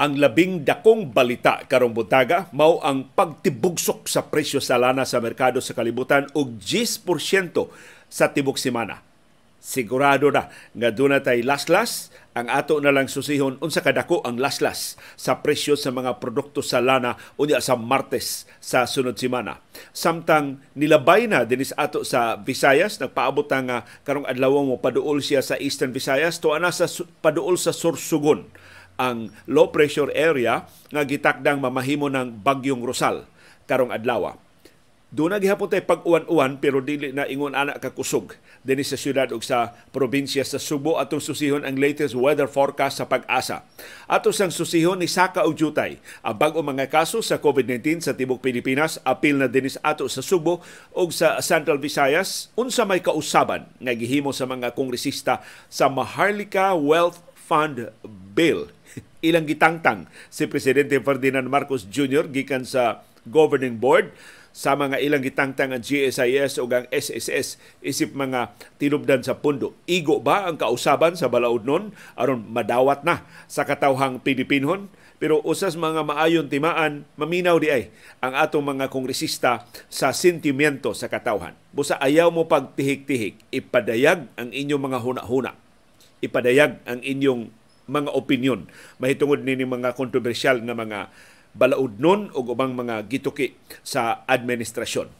Ang labing dakong balita karong buntaga mao ang pagtibugsok sa presyo sa lana sa merkado sa kalibutan og 10% sa tibok semana. Sigurado na nga doon tay laslas ang ato na lang susihon unsa kadako ang laslas sa presyo sa mga produkto sa lana unya sa Martes sa sunod semana. Samtang nilabay na dinis ato sa Visayas nagpaabot nga karong adlaw mo paduol siya sa Eastern Visayas to ana sa paduol sa Sursugon ang low pressure area nga gitakdang mamahimo ng bagyong Rosal karong adlaw. Doon gihapon tay pag-uwan-uwan pero dili na ingon ana ka kusog dinhi sa syudad ug sa probinsya sa Subo atong susihon ang latest weather forecast sa pag-asa. Ato sang susihon ni Saka og Jutay ang bag-o mga kaso sa COVID-19 sa tibok Pilipinas apil na dinis ato sa Subo ug sa Central Visayas unsa may kausaban nga gihimo sa mga kongresista sa Maharlika Wealth Fund Bill ilang gitangtang si Presidente Ferdinand Marcos Jr. gikan sa governing board sa mga ilang gitangtang ang GSIS o ang SSS isip mga tinubdan sa pundo. Igo ba ang kausaban sa balaod nun aron madawat na sa katawhang Pilipinon? Pero usas mga maayon timaan, maminaw di ay ang atong mga kongresista sa sentimiento sa katawhan. Busa ayaw mo pagtihik-tihik, ipadayag ang inyong mga huna-huna. Ipadayag ang inyong mga opinion mahitungod nini mga kontrobersyal nga mga balaod nun o ubang mga gituki sa administrasyon.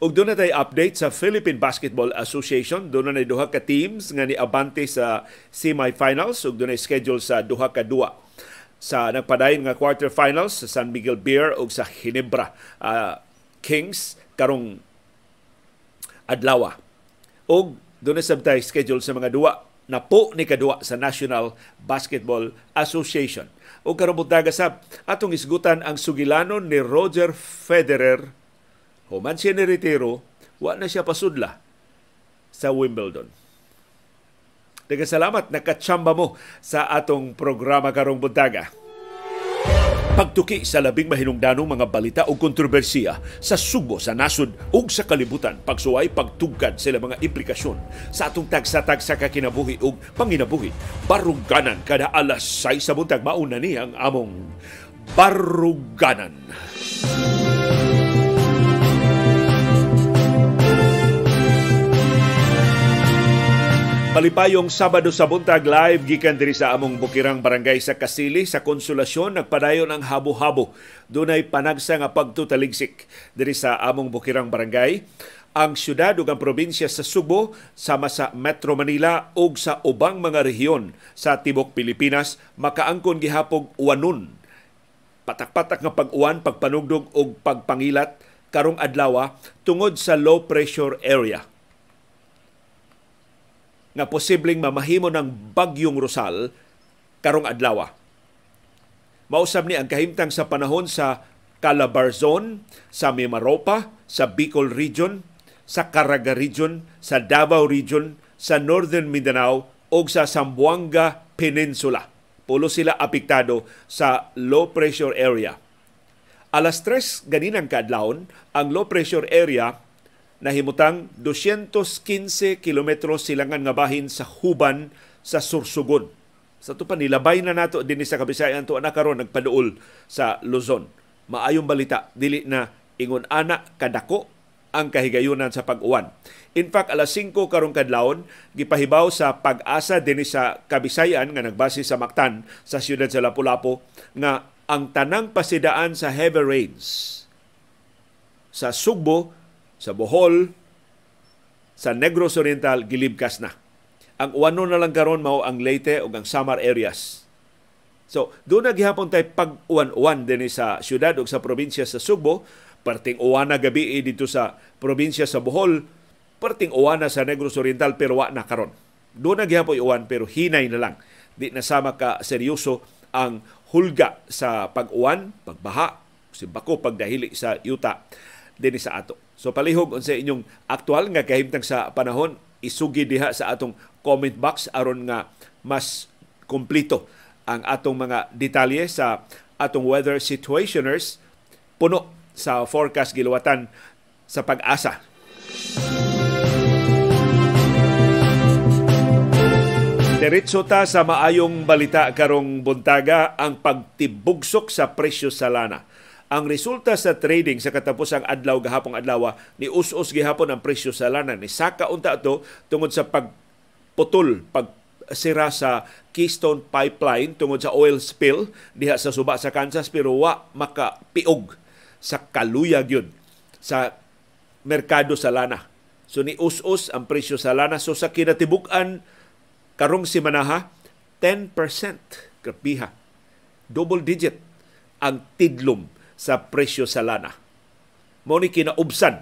Ug doon na tayo update sa Philippine Basketball Association. Doon na duha ka teams nga ni Abante sa semifinals ug doon schedule sa duha ka duwa sa nagpadayon nga quarterfinals sa San Miguel Beer ug sa Ginebra uh, Kings karong adlaw. Og doon na sabtay schedule sa mga duwa na po ni kadua sa National Basketball Association. O karabutaga sa atong isgutan ang sugilanon ni Roger Federer. Human siya ni retiro, wa na siya pasudla sa Wimbledon. Daga salamat, nakatsamba mo sa atong programa karong buntaga. Pagtuki sa labing mahinungdanong mga balita o kontrobersiya sa subo sa nasod ug sa kalibutan, pagsuway pagtugkad sila mga implikasyon sa atong tagsatag sa kakinabuhi ug panginabuhi. Baruganan kada alas 6 sa buntag mauna ni ang among Baruganan. Baruganan. Malipayong Sabado sa buntag live gikan diri sa among bukirang barangay sa Kasili sa Konsolasyon nagpadayon ang habo-habo. Dunay panagsa nga pagtutaligsik diri sa among bukirang barangay. Ang syudad ug ang probinsya sa Subo sama sa Metro Manila ug sa ubang mga rehiyon sa tibok Pilipinas makaangkon gihapog uwanon. Patak-patak nga pag-uwan, pagpanugdog ug pagpangilat karong adlaw tungod sa low pressure area nga posibleng mamahimo ng bagyong Rosal karong adlaw. Mausab ni ang kahimtang sa panahon sa Calabarzon, sa Mimaropa, sa Bicol Region, sa Caraga Region, sa Davao Region, sa Northern Mindanao o sa Zamboanga Peninsula. Pulo sila apektado sa low pressure area. Alas 3 ganinang kadlawon, ang low pressure area nahimutang 215 kilometros silangan nga bahin sa Huban sa Sursugon. Sa to pa nilabay na nato din sa Kabisayan to na karon nagpaduol sa Luzon. Maayong balita dili na ingon ana kadako ang kahigayunan sa pag-uwan. In fact, alas 5 karong kadlawon gipahibaw sa pag-asa din sa Kabisayan nga nagbase sa Mactan sa siyudad sa Lapu-Lapu nga ang tanang pasidaan sa heavy rains sa Sugbo sa Bohol, sa Negros Oriental, gilibkas na. Ang uwano na lang karon mao ang Leyte ug ang Samar areas. So, doon na gihapon tay pag-uwan-uwan din sa syudad ug sa probinsya sa Subo, perting uwana gabi dito sa probinsya sa Bohol, perting uwana sa Negros Oriental pero wa na karon. Doon na gihapon uwan pero hinay na lang. Di nasama ka seryoso ang hulga sa pag-uwan, pagbaha, simbako pagdahili sa yuta dinhi sa ato. So palihog unsa inyong aktual nga kahimtang sa panahon isugi diha sa atong comment box aron nga mas kumplito ang atong mga detalye sa atong weather situationers puno sa forecast giluwatan sa pag-asa. Diretso ta sa maayong balita karong buntaga ang pagtibugsok sa presyo sa lana. Ang resulta sa trading sa katapusang adlaw gahapong adlaw ni us-us gihapon ang presyo sa lana ni saka unta ato tungod sa pagputol pag sira sa Keystone Pipeline tungod sa oil spill diha sa suba sa Kansas pero wa makapiog sa kaluyag yun sa merkado sa lana. So ni us-us ang presyo sa lana. So sa kinatibuk-an karong simanaha 10% grabiha double digit ang tidlom sa presyo sa lana. Mao ni kinaubsan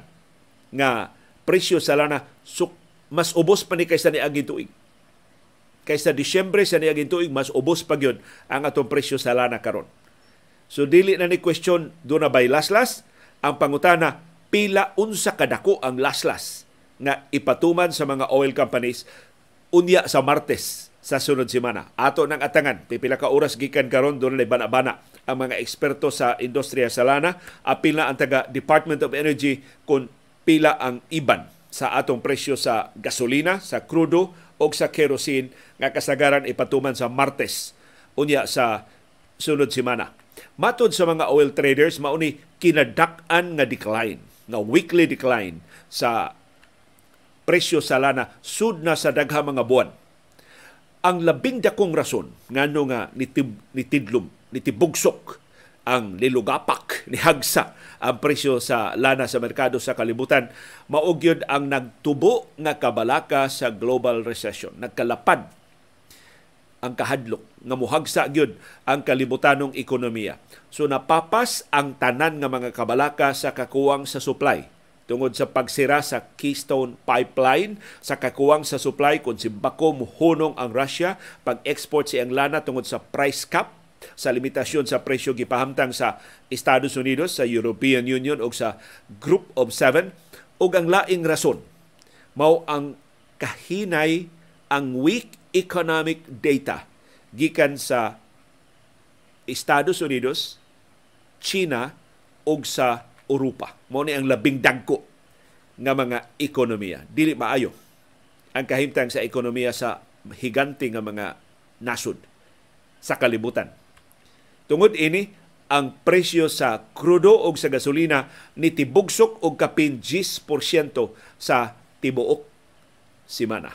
nga presyo sa lana suk mas ubos pa ni kaysa ni aging tuig. Kaysa Disyembre sa niaging tuig mas ubos pa gyud ang atong presyo sa lana karon. So dili na ni question do na bay laslas? Ang pangutana pila unsa kadako ang laslas nga ipatuman sa mga oil companies unya sa Martes sa sunod semana. Ato nang atangan, pipila ka oras gikan karon doon na bana-bana ang mga eksperto sa industriya sa lana, apil na ang taga Department of Energy kung pila ang iban sa atong presyo sa gasolina, sa krudo o sa kerosene nga kasagaran ipatuman sa Martes unya sa sunod semana. Matod sa mga oil traders, mauni kinadak-an nga decline, nga weekly decline sa presyo sa lana sud na sa dagha mga buwan. Ang labing dakong rason ngano nga nitib, nitidlom, nitibugsok ang nilugapak ni Hagsa ang presyo sa lana sa merkado sa kalibutan maugyod ang nagtubo nga kabalaka sa global recession. Nagkalapad ang kahadlok nga muhagsa gyud ang kalibutanong ekonomiya. So napapas ang tanan nga mga kabalaka sa kakuwang sa supply tungod sa pagsira sa Keystone Pipeline sa kakuwang sa supply kung si Bako muhunong ang Russia pag-export si ang lana tungod sa price cap sa limitasyon sa presyo gipahamtang sa Estados Unidos, sa European Union o sa Group of Seven ug ang laing rason. Mao ang kahinay ang weak economic data gikan sa Estados Unidos, China ug sa Europa. Mo ni ang labing dagko nga mga ekonomiya. Dili maayo ang kahimtang sa ekonomiya sa higante nga mga nasod sa kalibutan. Tungod ini, ang presyo sa krudo o sa gasolina ni tibugsok og kapin 10% sa tibuok simana.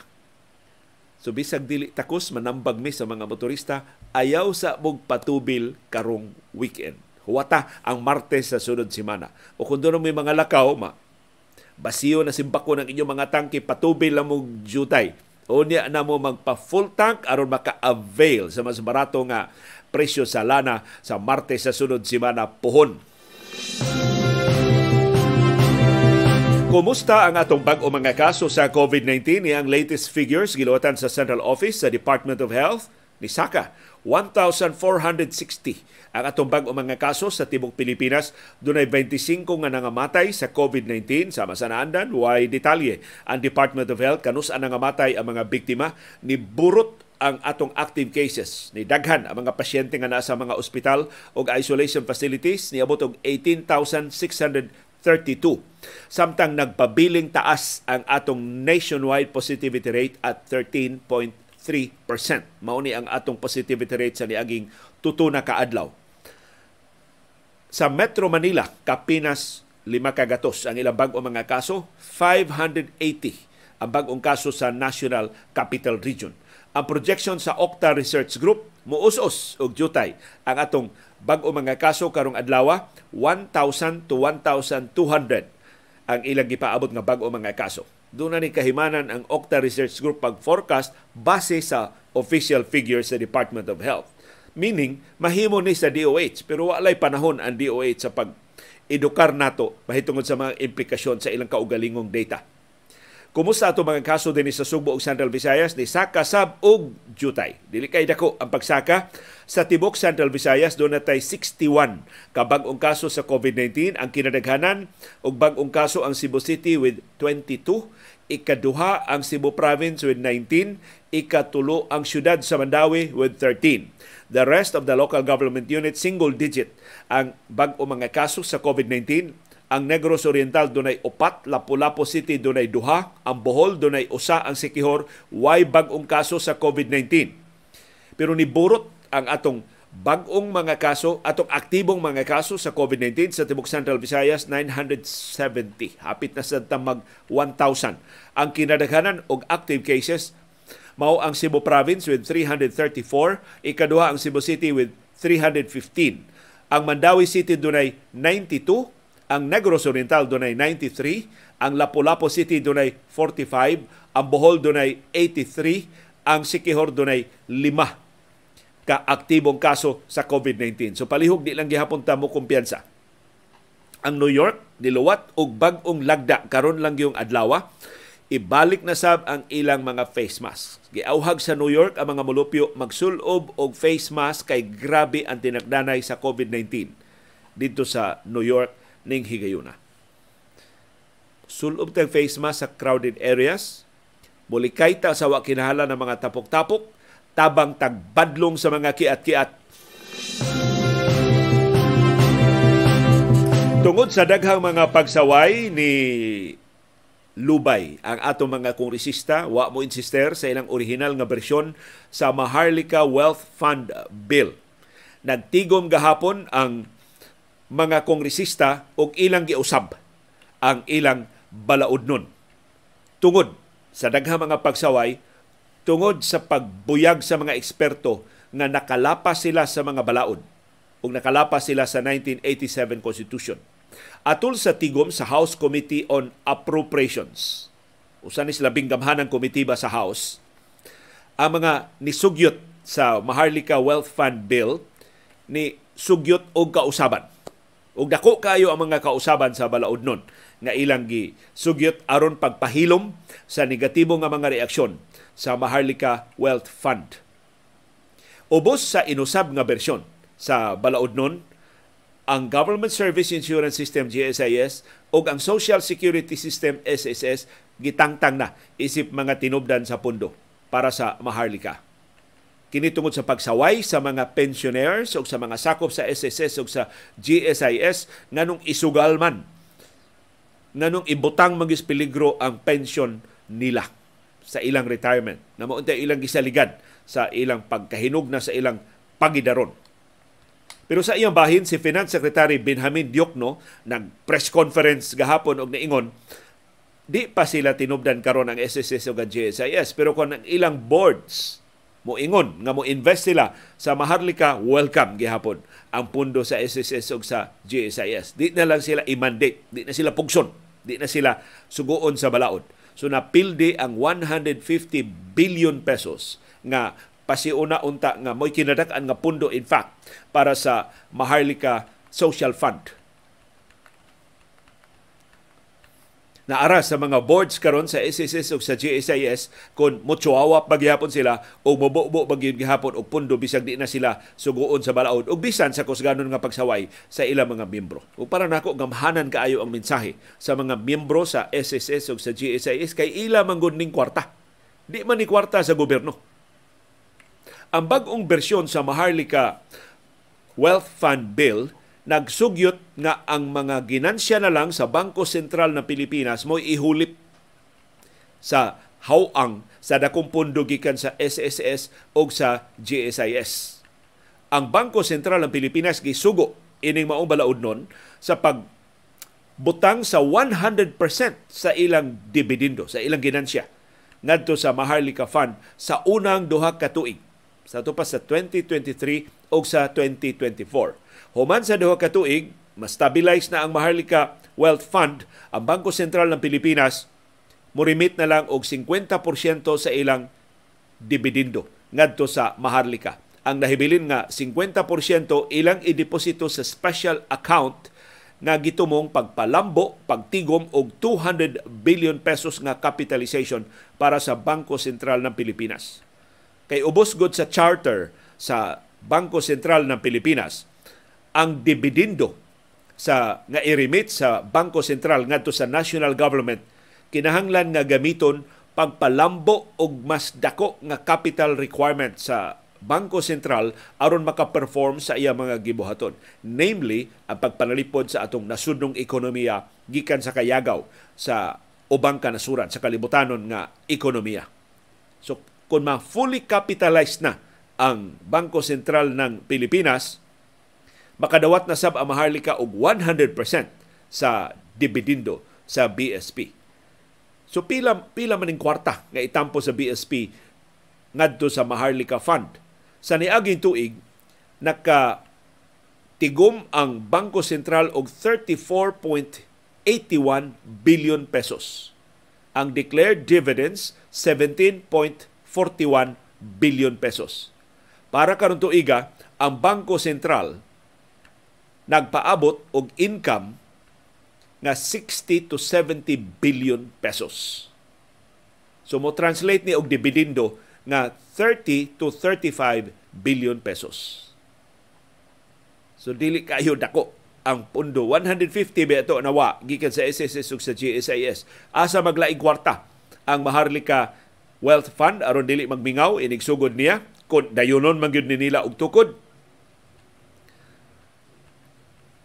So bisag dili takos manambag mi sa mga motorista ayaw sa mog patubil karong weekend huwata ang Martes sa sunod semana. O kung doon may mga lakaw, ma, basiyo na simbako ng inyong mga tangke, patubil lang mong jutay. O niya na mo magpa full tank aron maka-avail sa mas barato nga presyo sa lana sa Martes sa sunod semana puhon. Kumusta ang atong bag-o mga kaso sa COVID-19? Ni ang latest figures giluwatan sa Central Office sa Department of Health ni Saka 1,460 ang atong bag-o mga kaso sa tibok Pilipinas. Dunay 25 nga nangamatay sa COVID-19 sa masanaandan. Why detalye ang Department of Health kanus ang nangamatay ang mga biktima ni burot ang atong active cases ni daghan ang mga pasyente nga nasa mga ospital o isolation facilities ni abot og 18,632 samtang nagpabiling taas ang atong nationwide positivity rate at 13.3%. Mao ni ang atong positivity rate sa niaging tuto na kaadlaw. Sa Metro Manila, kapinas lima kagatos ang ilang bag-o mga kaso, 580 ang bag-ong kaso sa National Capital Region. Ang projection sa Octa Research Group, muusos og jutay ang atong bag-o mga kaso karong adlaw 1,000 to 1,200 ang ilang gipaabot nga bag-o mga kaso. Doon na ni kahimanan ang Octa Research Group pag-forecast base sa official figures sa Department of Health. Meaning, mahimo ni sa DOH, pero walay panahon ang DOH sa pag edukar nato mahitungod sa mga implikasyon sa ilang kaugalingong data. Kumusta ato mga kaso din sa Sugbo ug Central Visayas ni Saka Sab ug Jutay. Dili kay dako ang pagsaka sa tibok Central Visayas do natay 61 ka bag-ong kaso sa COVID-19 ang kinadaghanan ug bag-ong kaso ang Cebu City with 22 ikaduha ang Cebu Province with 19, ikatulo ang siyudad sa Mandawi with 13. The rest of the local government units, single digit ang bag-o mga kaso sa COVID-19 ang Negros Oriental dunay upat, Lapu-Lapu City dunay duha, ang Bohol dunay usa, ang Sikihor way bag-ong kaso sa COVID-19. Pero niburot ang atong bag-ong mga kaso, atong aktibong mga kaso sa COVID-19 sa Tibok Central Visayas 970. Hapit na sa tamag 1,000. Ang kinadaghanan og active cases mao ang Cebu Province with 334, ikaduha ang Cebu City with 315. Ang Mandawi City dunay 92, ang Negros Oriental dunay 93, ang Lapu-Lapu City dunay 45, ang Bohol dunay 83, ang Sikihor dunay 5 ka aktibong kaso sa COVID-19. So palihog di lang gihapon ta mo kumpiyansa. Ang New York niluwat og bag-ong lagda karon lang yung adlaw ibalik na sab ang ilang mga face mask. Giauhag sa New York ang mga mulupyo magsulob og face mask kay grabe ang tinagdanay sa COVID-19 dito sa New York ning higayuna. Sulob tag face mask sa crowded areas, mulikay ta sa wa kinahala ng mga tapok-tapok, tabang tagbadlong sa mga kiat-kiat. Tungod sa daghang mga pagsaway ni Lubay ang ato mga kongresista wa mo insister sa ilang original nga bersyon sa Maharlika Wealth Fund Bill. Nagtigom gahapon ang mga kongresista og ilang giusab ang ilang balaod nun. Tungod sa daghang mga pagsaway, tungod sa pagbuyag sa mga eksperto nga nakalapas sila sa mga balaod ug nakalapas sila sa 1987 Constitution. Atul sa tigom sa House Committee on Appropriations. Usa ni sila binggamhanang komitiba sa House. Ang mga nisugyot sa Maharlika Wealth Fund Bill ni sugyot og kausaban ug dako kayo ang mga kausaban sa balaod nun nga ilang gi sugyot aron pagpahilom sa negatibo nga mga reaksyon sa Maharlika Wealth Fund. Ubos sa inusab nga bersyon sa balaod nun, ang Government Service Insurance System GSIS ug ang Social Security System SSS gitangtang na isip mga tinubdan sa pundo para sa Maharlika kini tungod sa pagsaway sa mga pensioners o sa mga sakop sa SSS o sa GSIS nganong isugal man nganong ibutang magis peligro ang pension nila sa ilang retirement na mo ilang gisaligan sa ilang pagkahinog na sa ilang pagidaron pero sa iyang bahin si Finance Secretary Benjamin Diokno nag press conference gahapon og niingon di pa sila tinubdan karon ang SSS o GSIS pero kung ang ilang boards moingon nga mo invest sila sa Maharlika, welcome gihapon ang pundo sa SSS ug sa GSIS. Di na lang sila i-mandate, di na sila pugson, di na sila suguon sa balaod. So napildi ang 150 billion pesos nga pasiuna unta nga mo'y kinadak-an nga pundo in fact para sa Maharlika Social Fund naara sa mga boards karon sa SSS ug sa GSIS kung mutuawa pagyapon sila o mobobo bagyud gihapon og pundo bisag di na sila suguon sa balaod ug bisan sa kusganon nga pagsaway sa ilang mga miyembro. O para nako gamhanan kaayo ang mensahe sa mga miyembro sa SSS ug sa GSIS kay ila manggod ning kwarta. Di man ni kwarta sa gobyerno. Ang bag-ong bersyon sa Maharlika Wealth Fund Bill nagsugyot nga ang mga ginansya na lang sa Bangko Sentral ng Pilipinas mo ihulip sa hawang sa dakong pondo gikan sa SSS o sa GSIS. Ang Bangko Sentral ng Pilipinas gisugo ining maong balaod nun sa pag butang sa 100% sa ilang dividendo, sa ilang ginansya ngadto sa Maharlika Fund sa unang duha ka tuig sa tupas sa 2023 o sa 2024 Human sa duha ka tuig, mas stabilize na ang Maharlika Wealth Fund, ang Bangko Sentral ng Pilipinas murimit na lang og 50% sa ilang dividendo ngadto sa Maharlika. Ang nahibilin nga 50% ilang ideposito sa special account nga gitumong pagpalambo, pagtigom og 200 billion pesos nga capitalization para sa Bangko Sentral ng Pilipinas. Kay ubos gud sa charter sa Bangko Sentral ng Pilipinas ang dividendo sa nga i-remit sa Bangko Sentral ngadto sa national government kinahanglan nga gamiton pagpalambo og mas dako nga capital requirement sa Bangko Sentral aron maka-perform sa iya mga gibuhaton. Namely, ang pagpanalipod sa atong nasudnong ekonomiya gikan sa kayagaw sa ubang kanasuran sa kalibutanon nga ekonomiya. So kung ma-fully capitalized na ang Bangko Sentral ng Pilipinas, makadawat na sab ang maharlika og 100% sa dividendo sa BSP. So pila pila maning kwarta nga itampo sa BSP ngadto sa Maharlika Fund sa niaging tuig naka tigom ang Bangko Sentral og 34.81 billion pesos. Ang declared dividends 17.41 billion pesos. Para karon tuiga, ang Bangko Sentral nagpaabot og income nga 60 to 70 billion pesos. So mo translate ni og dividendo nga 30 to 35 billion pesos. So dili kayo dako ang pundo 150 ba ito nawa gikan sa SSS ug sa GSIS asa maglaing kwarta ang Maharlika Wealth Fund aron dili magmingaw inig sugod niya kun dayonon man gyud nila og tukod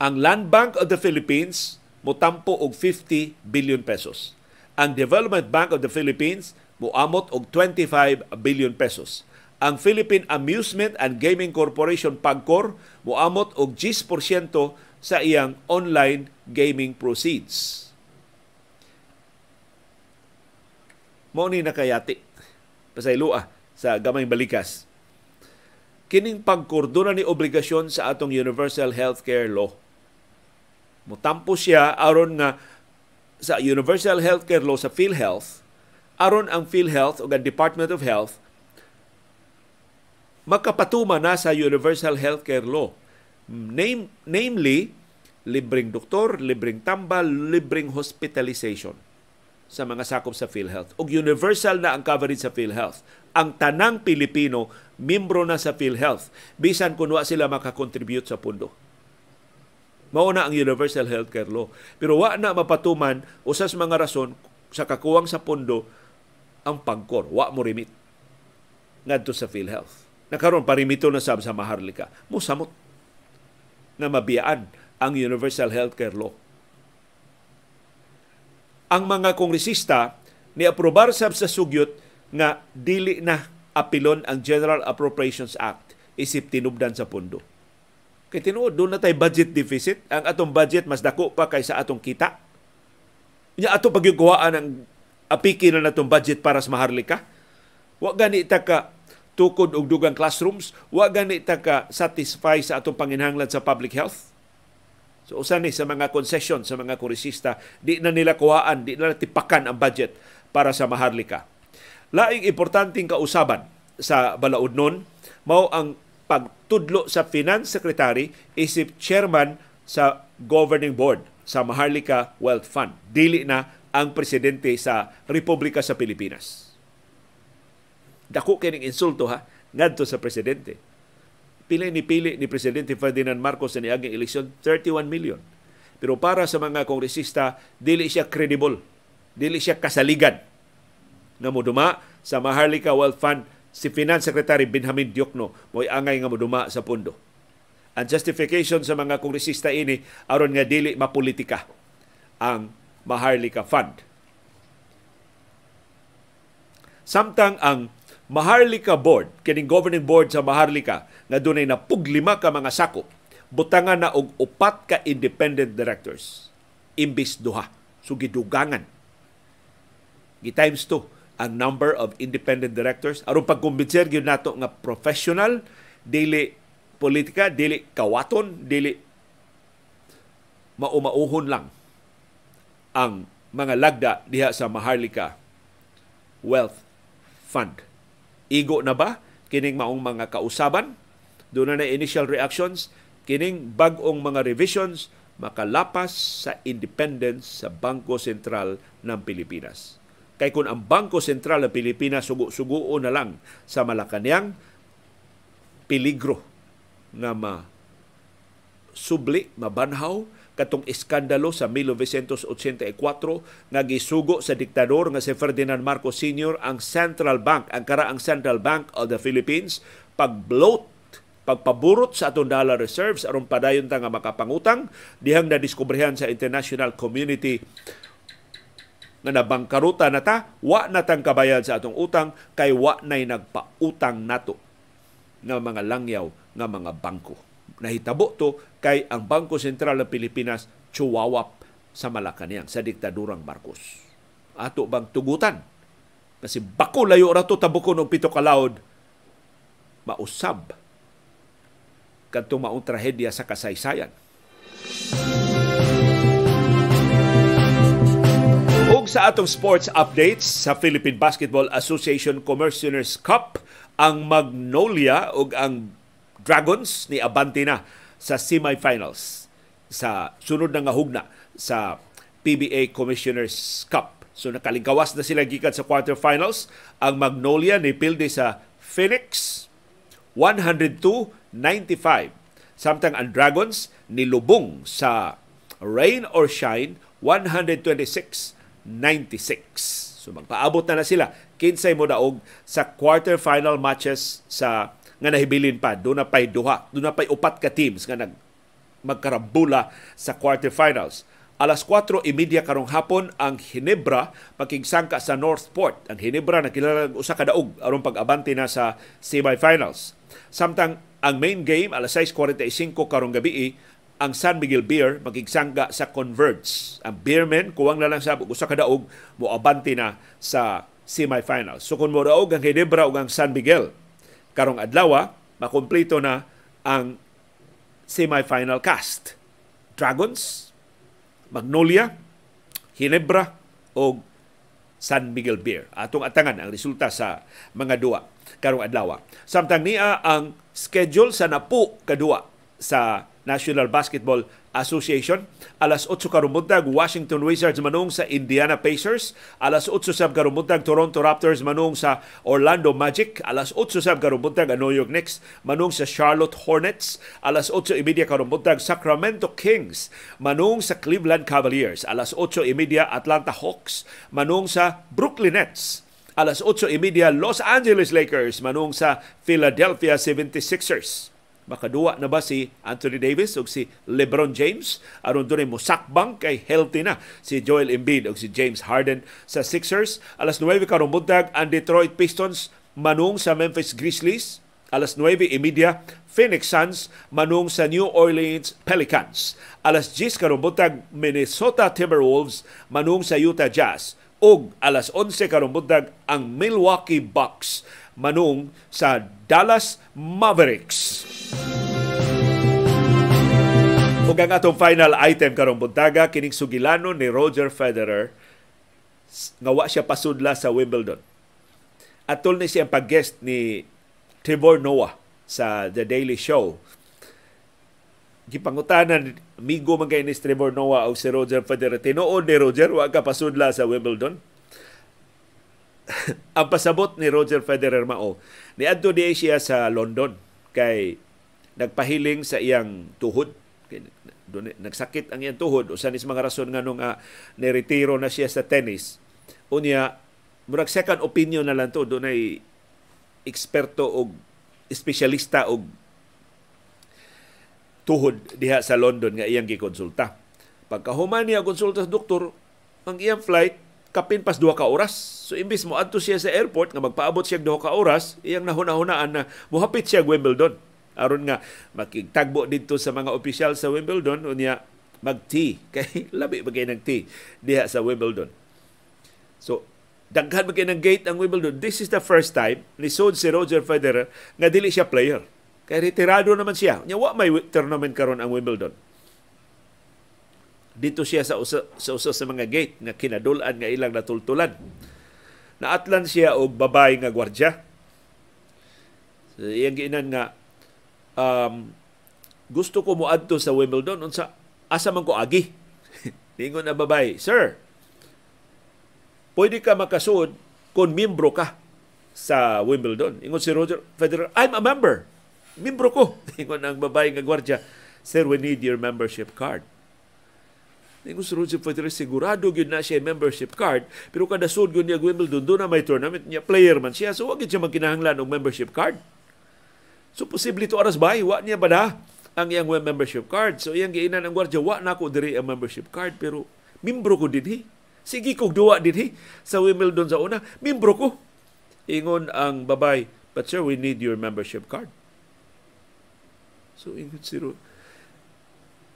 ang Land Bank of the Philippines motampo og 50 billion pesos. Ang Development Bank of the Philippines muamot og 25 billion pesos. Ang Philippine Amusement and Gaming Corporation PAGCOR muamot og 10% sa iyang online gaming proceeds. Mo ni nakayati pasaylua sa gamay balikas. Kining pagkordona ni obligasyon sa atong Universal Healthcare Law. Mutampo siya aron nga sa Universal Healthcare Law sa PhilHealth aron ang PhilHealth o ang Department of Health makapatuma na sa Universal Healthcare Law. Name, namely, libreng doktor, libreng tambal, libreng hospitalization sa mga sakop sa PhilHealth. O universal na ang coverage sa PhilHealth. Ang tanang Pilipino, membro na sa PhilHealth, bisan kung sila makakontribute sa pundo. Mauna ang Universal Healthcare Law. Pero wa na mapatuman usas mga rason sa kakuwang sa pundo ang pagkor. Wa mo remit ngadto sa PhilHealth. Nakaroon parimito na sab sa Maharlika. Musamot na mabiyaan ang Universal Healthcare Law. Ang mga kongresista ni aprobar sab sa sugyot nga dili na apilon ang General Appropriations Act isip tinubdan sa pundo. Kay tinuod doon na tay budget deficit, ang atong budget mas dako pa kaysa atong kita. Nya ato pagyukuhaan ang apiki na natong budget para sa Maharlika. Wa gani ta ka tukod og dugang classrooms, wa gani ta ka satisfy sa atong panginhanglan sa public health. So usan ni sa mga concession sa mga kurisista, di na nila kuhaan, di na tipakan ang budget para sa Maharlika. Laing importanteng kausaban sa balaod nun, mao ang pagtudlo sa Finance Secretary isip chairman sa governing board sa Maharlika Wealth Fund. Dili na ang presidente sa Republika sa Pilipinas. Dako kining insulto ha ngadto sa presidente. Pili ni pili ni presidente Ferdinand Marcos sa niaging eleksyon 31 million. Pero para sa mga kongresista, dili siya credible. Dili siya kasaligan na moduma sa Maharlika Wealth Fund si Finance Secretary Benjamin Diokno mo'y angay nga moduma sa pondo. Ang justification sa mga kongresista ini aron nga dili mapolitika ang Maharlika Fund. Samtang ang Maharlika Board, kining governing board sa Maharlika, nga dunay na puglima ka mga sako, butangan na og upat ka independent directors imbis duha. So gidugangan. Gi times 2 a number of independent directors aron pagkumbinser gyud nato nga professional dili politika dili kawaton dili maumauhon lang ang mga lagda diha sa Maharlika Wealth Fund. Igo na ba kining maong mga kausaban? Doon na, na initial reactions kining bagong mga revisions makalapas sa independence sa Bangko Sentral ng Pilipinas. Kay kung ang Bangko Sentral ng Pilipinas sugo-suguo na lang sa Malacanang, peligro na ma subli, mabanhaw, katong iskandalo sa 1984 nga gisugo sa diktador nga si Ferdinand Marcos Sr. ang Central Bank, ang karaang Central Bank of the Philippines pag-bloat pagpaburot sa atong dollar reserves aron padayon ta nga makapangutang dihang na diskubrehan sa international community nga nabangkaruta na ta wa na tang kabayad sa atong utang kay wa nay nagpautang nato nga mga langyaw nga mga bangko nahitabo to kay ang Bangko Sentral ng Pilipinas chuwawap sa Malacanang sa diktadurang Marcos. Ato bang tugutan? Kasi bako layo ra to tabukon og pito kalaod mausab kadtong maong trahedya sa kasaysayan. Ug sa atong sports updates sa Philippine Basketball Association Commissioners Cup, ang Magnolia ug ang Dragons ni Abante na sa semifinals sa sunod na nga hugna sa PBA Commissioners Cup. So nakalingkawas na sila gikan sa quarterfinals. Ang Magnolia ni pilde sa Phoenix 102-95. Samtang ang Dragons nilubong sa Rain or Shine 126-96. So magpaabot na na sila kinsay mo daog sa quarterfinal matches sa nga nahibilin pa. Doon na pa'y duha. Doon na pa'y upat ka teams nga nag magkarambula sa quarterfinals. Alas 4.30 karong hapon ang Hinebra makigsangka sa Northport. Ang Hinebra nakilala usa ka daog aron pag-abante na sa semifinals. Samtang ang main game alas 6.45 karong gabi ang San Miguel Beer makigsangka sa Converge. Ang Beermen kuwang na lang sa usa ka daog mo abante na sa semifinals. So kung mo daog ang Hinebra ug ang San Miguel karong adlaw makumpleto na ang semifinal cast. Dragons, Magnolia, Hinebra o San Miguel Beer. Atong atangan ang resulta sa mga duwa karong adlaw. Samtang niya ang schedule sa napu kadua sa National Basketball Association. Alas 8 karumuntag, Washington Wizards manung sa Indiana Pacers. Alas 8 sab karumuntag, Toronto Raptors manung sa Orlando Magic. Alas 8 sab karumuntag, New York Knicks manung sa Charlotte Hornets. Alas 8.30 karumuntag, Sacramento Kings manung sa Cleveland Cavaliers. Alas 8.30, Atlanta Hawks manung sa Brooklyn Nets. Alas 8.30, Los Angeles Lakers manung sa Philadelphia 76ers makaduwa na ba si Anthony Davis o si LeBron James? Aron dunay musakbang kay healthy na si Joel Embiid o si James Harden sa Sixers. Alas 9 karong buntag ang Detroit Pistons manung sa Memphis Grizzlies. Alas 9:30 Phoenix Suns manung sa New Orleans Pelicans. Alas 10 karong buntag Minnesota Timberwolves manung sa Utah Jazz. Ug alas 11 karong buntag ang Milwaukee Bucks manung sa Dallas Mavericks. Ug ang atong final item karong buntaga kining sugilano ni Roger Federer nga wa siya pasudla sa Wimbledon. Atol ni siya pag-guest ni Trevor Noah sa The Daily Show. Gipangutanan migo man kay ni Trevor Noah o si Roger Federer. Tinuod ni Roger wa ka pasudla sa Wimbledon ang pasabot ni Roger Federer mao ni adto di siya sa London kay nagpahiling sa iyang tuhod. Nagsakit ang iyang tuhod. Usa ni mga rason nga nung uh, niretiro na siya sa tennis. Unya murag second opinion na lang to. Dunay eksperto og espesyalista og tuhod diha sa London nga iyang gikonsulta. Pagkahuman niya konsulta sa doktor ang iyang flight kapin pas duha ka oras. So imbis mo adto siya sa airport nga magpaabot siya duha ka oras, iyang nahuna-hunaan na muhapit siya Wimbledon. aron nga makigtagbo dito sa mga opisyal sa Wimbledon unya mag-tea kay labi ba kay nag-tea diha sa Wimbledon. So daghan ba kay ng gate ang Wimbledon. This is the first time ni Sod si Roger Federer nga dili siya player. Kay retirado naman siya. Nya wa may tournament karon ang Wimbledon dito siya sa usa, sa usa sa mga gate nga kinadulan nga ilang natultulan. Naatlan siya og babay nga gwardya. So, iyang giinan nga um, gusto ko mo adto sa Wimbledon unsa asa man ko agi. Ningon na babay, Sir, pwede ka makasud kung miyembro ka sa Wimbledon. Ingon si Roger Federer, I'm a member. Miyembro ko. Ingon ang babay nga gwardya, Sir, we need your membership card Ningon si Roger Federer, sigurado gyud na siya membership card, pero kada sud gyud niya Wimbledon, doon na may tournament niya, player man siya, so wag siya magkinahanglan og membership card. So posible to aras bay, wa niya ba na ang iyang membership card. So iyang giinan ang gwardiya, wa na ko diri ang membership card, pero membro ko dinhi. Sige kog duwa dinhi sa Wimbledon sa una, membro ko. Ingon ang babay, but sir, we need your membership card. So ingon si Ro-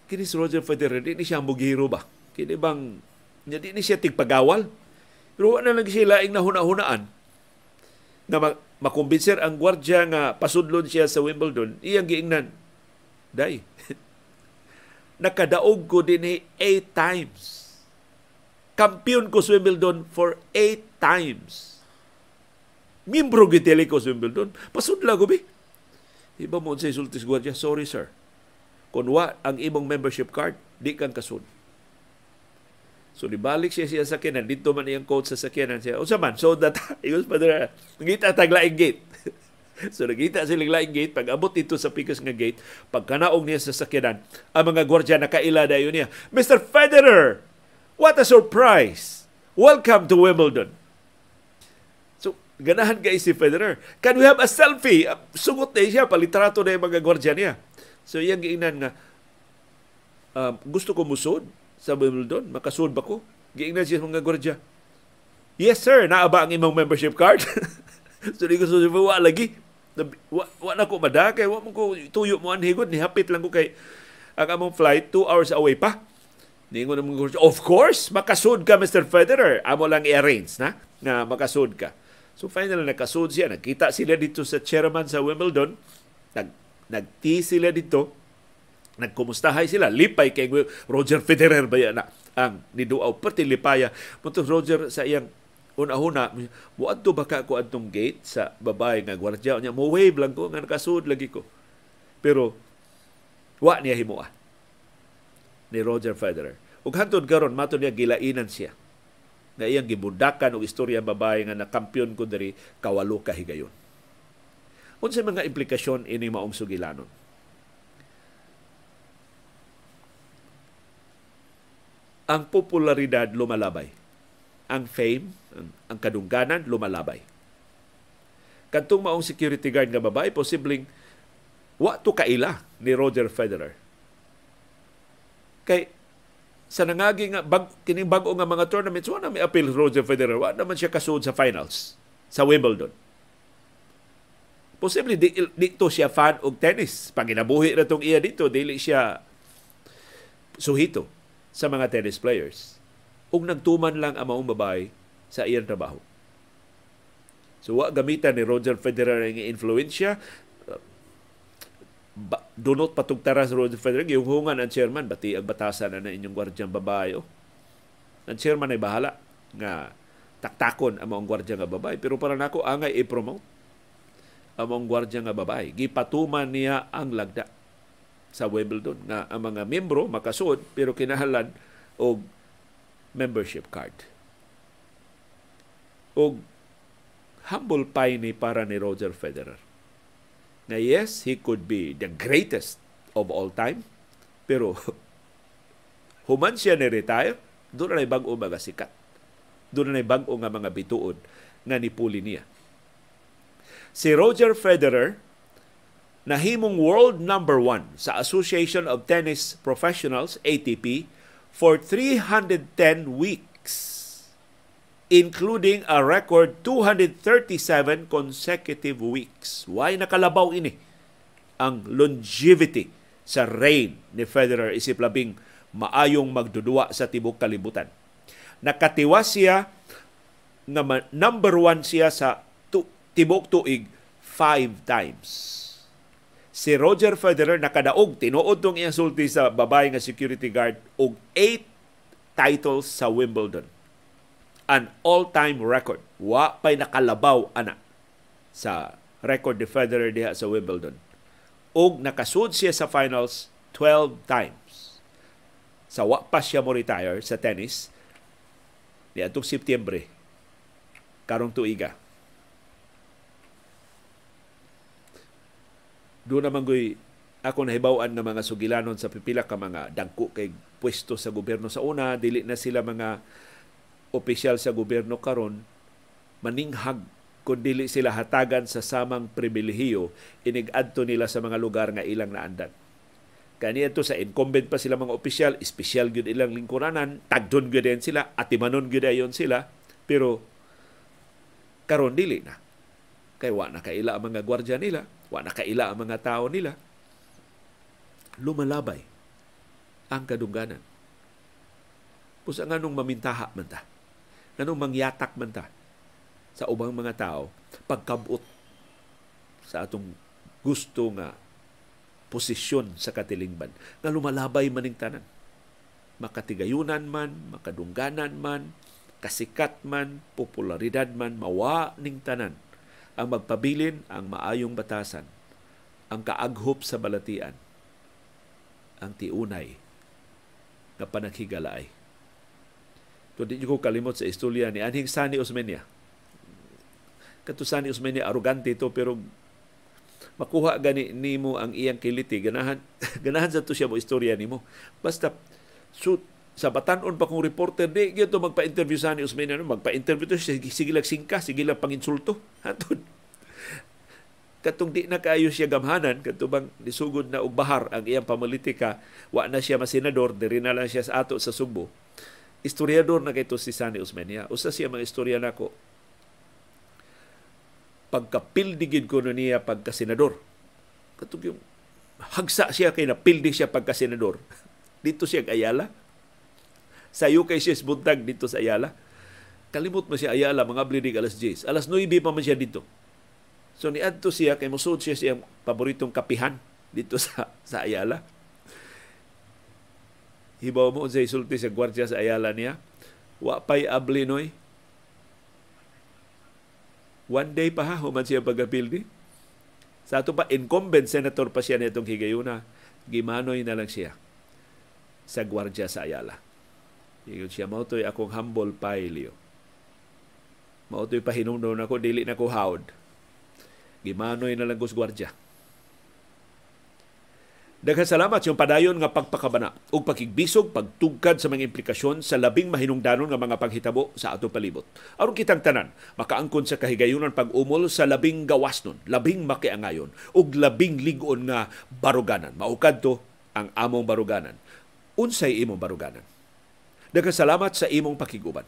kini si Roger Federer, di ni siya mugiro ba? Kini bang, niya di ni siya tigpagawal? Pero wala lang siya laing na hunahunaan na ma- makumbinser ang gwardya nga pasudlon siya sa Wimbledon, iyang giingnan, day, nakadaog ko din eight times. Kampiyon ko sa Wimbledon for eight times. Mimbro gitili ko sa Wimbledon. Pasudla ko, bi. Iba mo sa isultis gwardya, sorry sir. Kung wa ang imong membership card, di kang kasud. So, libalik siya siya sa sakyanan. Dito man iyang coach sa sakyanan siya. O man, so that, igos pa dira, ngita taglaing gate. so, nagita sila laing gate. Pag abot dito sa pikas nga gate, pag kanaog niya sa sakyanan, ang mga gwardya nakaila dayon niya, Mr. Federer, what a surprise! Welcome to Wimbledon. So, ganahan kay si Federer. Can we have a selfie? Sugot na siya, palitrato na yung mga gwardya niya. So iyang giingnan nga uh, gusto ko musod sa Wimbledon, makasud ba ko? Giingnan siya mga gwardiya. Yes sir, naa ba ang imong membership card? so di ko so wa lagi. Wa, wa na ko madakay, wa mo ko tuyo mo anhigod ni hapit lang ko kay ang among flight 2 hours away pa. Ningon ang mga of course, makasud ka Mr. Federer. Amo lang i-arrange na na makasud ka. So finally nakasud siya. Nakita sila dito sa chairman sa Wimbledon. Nag nagti sila dito, nagkumustahay sila, lipay kay Roger Federer ba na ang niduaw pati lipaya. Punto Roger sa iyang una-una, buad to baka ko atong gate sa babae nga gwardya niya, mo wave lang ko nga nakasud lagi ko. Pero wa niya himuha ni Roger Federer. Ug hantod karon mato niya gilainan siya nga iyang gibudakan og istorya babae nga nakampiyon ko diri kawalo ka higayon. Unsa mga implikasyon ini maong sugilanon? Ang popularidad lumalabay. Ang fame, ang, kadungganan lumalabay. Kadtong maong security guard nga babae, posibleng wa to kaila ni Roger Federer. Kay sa nangagi nga bag, kining bag-o nga mga tournaments, wa na may appeal Roger Federer, wa naman siya kasud sa finals sa Wimbledon Posible di, dito siya fan og tennis. Pag inabuhi na itong iya dito, dili siya suhito sa mga tennis players. Ug nagtuman lang ang maong babae sa iyang trabaho. So wa gamitan ni Roger Federer ang influensya ba, dunot patugtara sa Roger Federer yung hungan ang chairman bati ang batasan na inyong gwardyang babae oh. ang chairman ay bahala nga taktakon ang mga gwardya nga babae pero para nako angay i-promote among gwardya nga babae. Gipatuman niya ang lagda sa Wimbledon nga ang mga miyembro makasud pero kinahanglan og membership card. Og humble pie ni para ni Roger Federer. Na yes, he could be the greatest of all time, pero human siya ni retire, doon na bag-o mga sikat. Doon na bag-o nga mga bituon nga nipuli niya si Roger Federer nahimong world number one sa Association of Tennis Professionals, ATP, for 310 weeks, including a record 237 consecutive weeks. Why nakalabaw ini ang longevity sa reign ni Federer isip labing maayong magdudua sa tibok kalibutan. Nakatiwa siya nga number one siya sa tibok tuig five times. Si Roger Federer nakadaog tinuod tong iyang sulti sa babae nga security guard og eight titles sa Wimbledon. An all-time record. Wa pay nakalabaw ana sa record ni Federer diha sa Wimbledon. Og nakasud siya sa finals 12 times. Sa wa pa siya mo retire sa tennis niadtong Setyembre karong tuiga doon naman goy ako nahibawan nga mga sugilanon sa pipila ka mga dangko kay pwesto sa gobyerno. Sa una dili na sila mga opisyal sa gobyerno karon. Maninghag kung dili sila hatagan sa samang pribilehiyo inig-adto nila sa mga lugar nga ilang naandan. Kani ito sa incumbent pa sila mga opisyal espesyal gyud ilang lingkuranan tagdon gyud din sila atimanon gyud ayon sila pero karon dili na. Kay wa na kaila ang mga gwardya nila wa na kaila ang mga tao nila lumalabay ang kadungganan. Pusa nga nung mamintaha man ta. Nganong mangyatak man ta sa ubang mga tao pagkabot sa atong gusto nga posisyon sa katilingban nga lumalabay maning tanan makatigayunan man makadungganan man kasikat man popularidad man mawa ning tanan ang magpabilin ang maayong batasan ang kaaghop sa balatian ang tiunay nga panaghigalaay. To di ko kalimot sa istorya ni Anhing Sani Osmeña. Kato Sani Osmeña, arugante to pero makuha gani nimo ang iyang kiliti ganahan ganahan sa to siya mo istorya nimo basta shoot sa batanon pa kong reporter di gyud to magpa-interview sa ni Osmeña magpa-interview to sige, lang singka sige lang panginsulto. Hatod. Katong di na kaayo siya gamhanan katubang nisugod na og bahar ang iyang pamalitika wa na siya masenador diri na lang siya sa ato sa Subo. Historiador na kayto si Sani Usmania usa siya mga istorya nako. Pagkapildigid ko na niya pagka senador katong yung hagsa siya kay napildi siya pagka senador dito siya Ayala sayo kay siya buntag dito sa Ayala kalimot mo siya Ayala mga blidig alas 10 alas 9 pa man siya dito So ni adto siya kay musud siya siyang paboritong kapihan dito sa sa Ayala. Hibaw mo sa isulti sa gwardiya sa Ayala niya. Wa pay ablinoy. One day pa ha, human siya pagapildi. Sa ato pa, incumbent senator pa siya nitong higayuna. Gimanoy na lang siya sa gwardiya sa Ayala. Ingon siya, mautoy akong humble pailyo. Mautoy pahinungdo na ko, dili na ko hawd Gimanoy na lang gwardiya. Daghang salamat sa padayon nga pagpakabana ug pakigbisog pagtugkad sa mga implikasyon sa labing mahinungdanon nga mga panghitabo sa atong palibot. Aron kitang tanan makaangkon sa kahigayunan pag-umol sa labing gawasnon, labing makiangayon ug labing ligon nga baruganan. Maukad to ang among baruganan. Unsay imong baruganan? Nagkasalamat sa imong pakiguban.